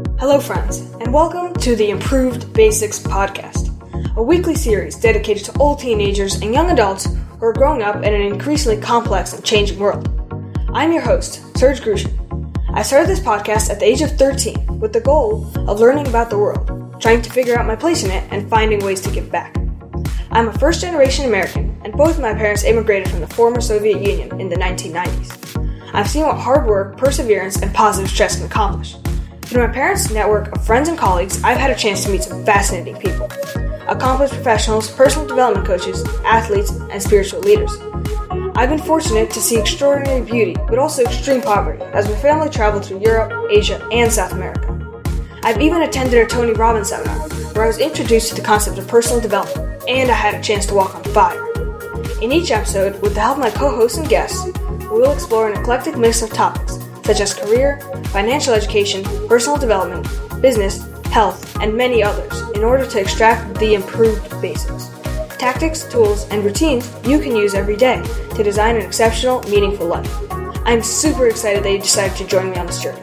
Hello, friends, and welcome to the Improved Basics Podcast, a weekly series dedicated to all teenagers and young adults who are growing up in an increasingly complex and changing world. I'm your host, Serge Grushin. I started this podcast at the age of 13 with the goal of learning about the world, trying to figure out my place in it, and finding ways to give back. I'm a first generation American, and both my parents immigrated from the former Soviet Union in the 1990s. I've seen what hard work, perseverance, and positive stress can accomplish. Through my parents' network of friends and colleagues, I've had a chance to meet some fascinating people accomplished professionals, personal development coaches, athletes, and spiritual leaders. I've been fortunate to see extraordinary beauty, but also extreme poverty, as my family traveled through Europe, Asia, and South America. I've even attended a Tony Robbins seminar, where I was introduced to the concept of personal development, and I had a chance to walk on fire. In each episode, with the help of my co hosts and guests, we will explore an eclectic mix of topics such as career, financial education, personal development, business, health, and many others in order to extract the improved basics. Tactics, tools, and routines you can use every day to design an exceptional, meaningful life. I'm super excited that you decided to join me on this journey.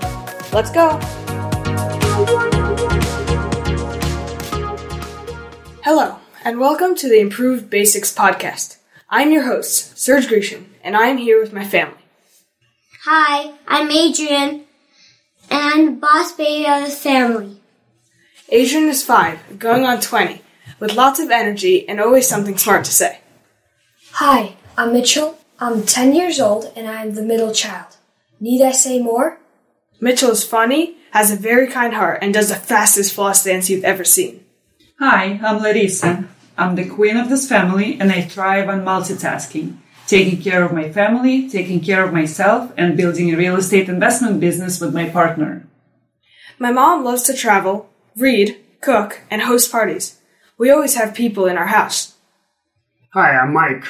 Let's go! Hello, and welcome to the Improved Basics podcast. I'm your host, Serge Grushin, and I am here with my family. Hi, I'm Adrian, and I'm the boss baby of the family. Adrian is five, going on 20, with lots of energy and always something smart to say. Hi, I'm Mitchell. I'm 10 years old and I'm the middle child. Need I say more? Mitchell is funny, has a very kind heart, and does the fastest floss dance you've ever seen. Hi, I'm Larissa. I'm the queen of this family and I thrive on multitasking taking care of my family, taking care of myself, and building a real estate investment business with my partner. My mom loves to travel, read, cook, and host parties. We always have people in our house. Hi, I'm Mike.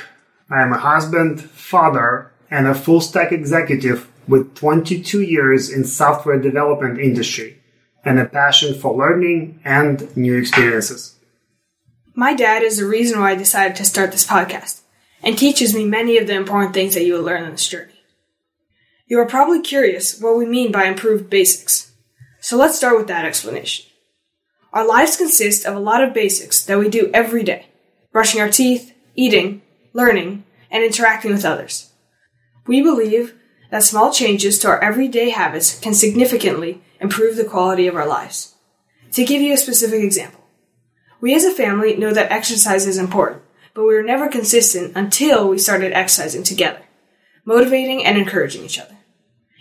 I am a husband, father, and a full stack executive with 22 years in software development industry and a passion for learning and new experiences. My dad is the reason why I decided to start this podcast and teaches me many of the important things that you will learn on this journey. You are probably curious what we mean by improved basics. So let's start with that explanation. Our lives consist of a lot of basics that we do every day brushing our teeth, eating, learning, and interacting with others. We believe that small changes to our everyday habits can significantly improve the quality of our lives. To give you a specific example, we as a family know that exercise is important but we were never consistent until we started exercising together, motivating and encouraging each other.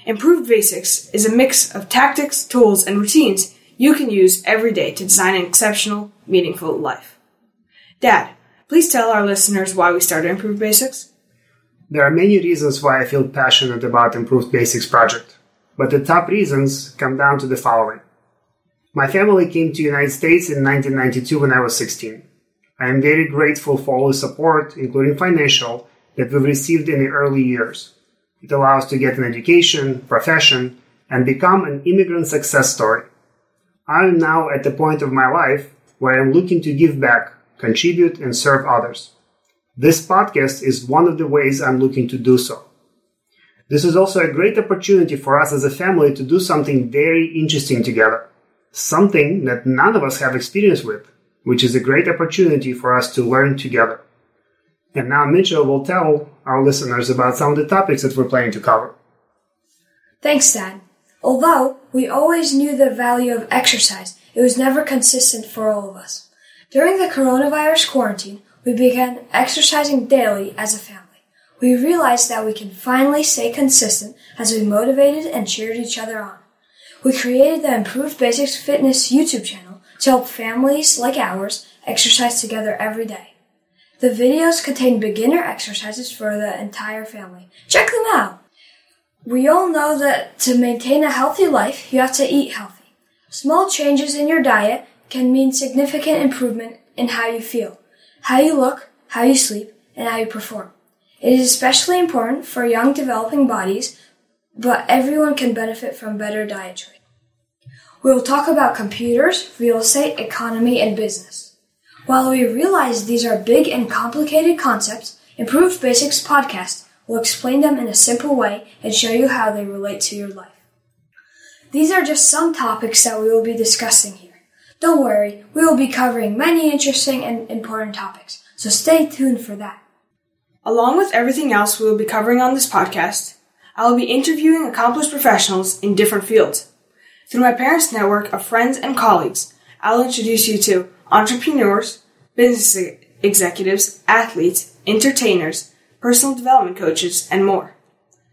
Improved Basics is a mix of tactics, tools, and routines you can use every day to design an exceptional, meaningful life. Dad, please tell our listeners why we started Improved Basics. There are many reasons why I feel passionate about Improved Basics project, but the top reasons come down to the following. My family came to the United States in 1992 when I was 16. I am very grateful for all the support, including financial, that we've received in the early years. It allows to get an education, profession, and become an immigrant success story. I am now at the point of my life where I'm looking to give back, contribute, and serve others. This podcast is one of the ways I'm looking to do so. This is also a great opportunity for us as a family to do something very interesting together. Something that none of us have experience with which is a great opportunity for us to learn together. And now Mitchell will tell our listeners about some of the topics that we're planning to cover. Thanks, Dad. Although we always knew the value of exercise, it was never consistent for all of us. During the coronavirus quarantine, we began exercising daily as a family. We realized that we can finally stay consistent as we motivated and cheered each other on. We created the Improved Basics Fitness YouTube channel to help families like ours exercise together every day. The videos contain beginner exercises for the entire family. Check them out! We all know that to maintain a healthy life, you have to eat healthy. Small changes in your diet can mean significant improvement in how you feel, how you look, how you sleep, and how you perform. It is especially important for young developing bodies, but everyone can benefit from better diet choices. We will talk about computers, real estate, economy, and business. While we realize these are big and complicated concepts, Improved Basics podcast will explain them in a simple way and show you how they relate to your life. These are just some topics that we will be discussing here. Don't worry, we will be covering many interesting and important topics, so stay tuned for that. Along with everything else we will be covering on this podcast, I will be interviewing accomplished professionals in different fields. Through my parents' network of friends and colleagues, I'll introduce you to entrepreneurs, business executives, athletes, entertainers, personal development coaches, and more.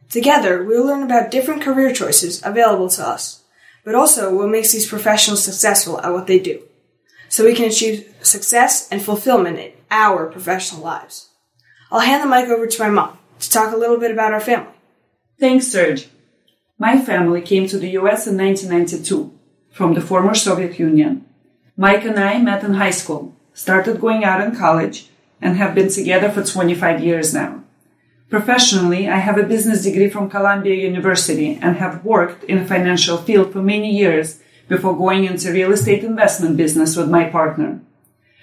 Together, we will learn about different career choices available to us, but also what makes these professionals successful at what they do, so we can achieve success and fulfillment in our professional lives. I'll hand the mic over to my mom to talk a little bit about our family. Thanks, Serge. My family came to the US in 1992 from the former Soviet Union. Mike and I met in high school, started going out in college, and have been together for 25 years now. Professionally, I have a business degree from Columbia University and have worked in the financial field for many years before going into real estate investment business with my partner.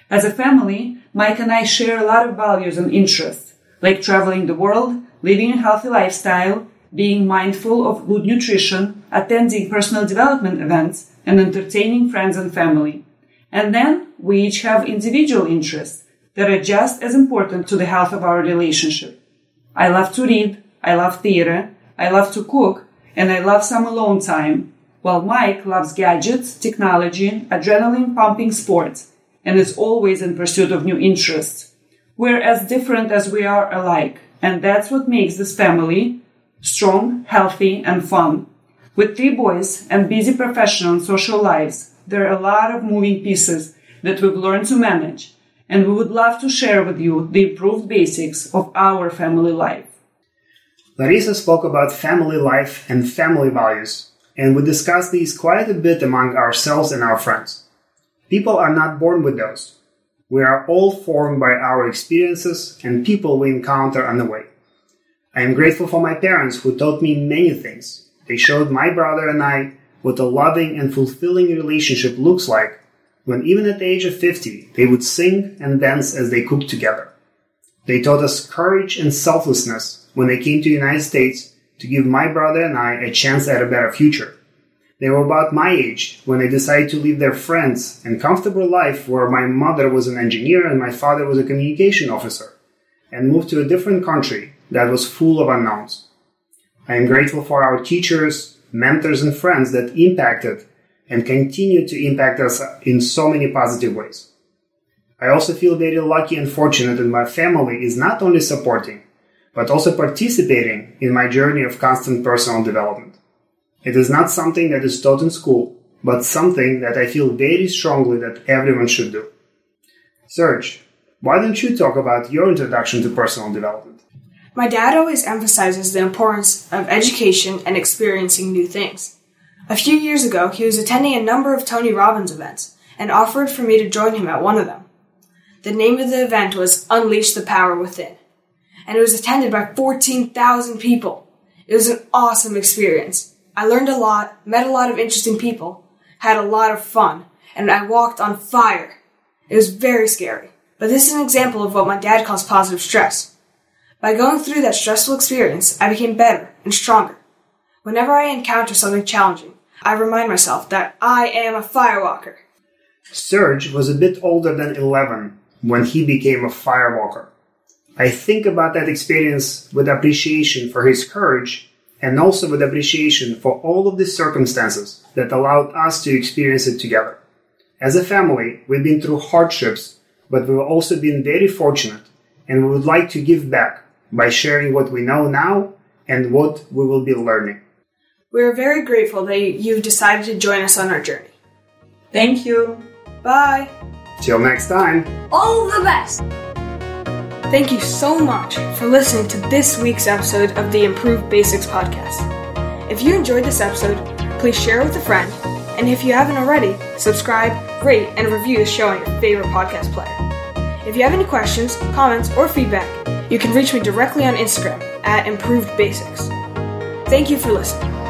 As a family, Mike and I share a lot of values and interests, like traveling the world, living a healthy lifestyle, being mindful of good nutrition, attending personal development events, and entertaining friends and family. And then we each have individual interests that are just as important to the health of our relationship. I love to read, I love theater, I love to cook, and I love some alone time, while Mike loves gadgets, technology, adrenaline pumping sports, and is always in pursuit of new interests. We're as different as we are alike, and that's what makes this family strong, healthy, and fun. With three boys and busy professional and social lives, there are a lot of moving pieces that we've learned to manage, and we would love to share with you the improved basics of our family life. Larissa spoke about family life and family values, and we discussed these quite a bit among ourselves and our friends. People are not born with those. We are all formed by our experiences and people we encounter on the way. I am grateful for my parents who taught me many things. They showed my brother and I what a loving and fulfilling relationship looks like when even at the age of 50 they would sing and dance as they cooked together. They taught us courage and selflessness when they came to the United States to give my brother and I a chance at a better future. They were about my age when they decided to leave their friends and comfortable life where my mother was an engineer and my father was a communication officer and moved to a different country that was full of unknowns. I am grateful for our teachers, mentors, and friends that impacted and continue to impact us in so many positive ways. I also feel very lucky and fortunate that my family is not only supporting, but also participating in my journey of constant personal development. It is not something that is taught in school, but something that I feel very strongly that everyone should do. Serge, why don't you talk about your introduction to personal development? My dad always emphasizes the importance of education and experiencing new things. A few years ago, he was attending a number of Tony Robbins events and offered for me to join him at one of them. The name of the event was Unleash the Power Within, and it was attended by 14,000 people. It was an awesome experience. I learned a lot, met a lot of interesting people, had a lot of fun, and I walked on fire. It was very scary, but this is an example of what my dad calls positive stress. By going through that stressful experience, I became better and stronger. Whenever I encounter something challenging, I remind myself that I am a firewalker. Serge was a bit older than 11 when he became a firewalker. I think about that experience with appreciation for his courage and also with appreciation for all of the circumstances that allowed us to experience it together. As a family, we've been through hardships, but we've also been very fortunate and we would like to give back by sharing what we know now and what we will be learning. We are very grateful that you've decided to join us on our journey. Thank you. Bye. Till next time. All the best! Thank you so much for listening to this week's episode of the Improved Basics podcast. If you enjoyed this episode, please share it with a friend, and if you haven't already, subscribe, rate, and review the show on your favorite podcast player. If you have any questions, comments, or feedback, you can reach me directly on Instagram at Improved Basics. Thank you for listening.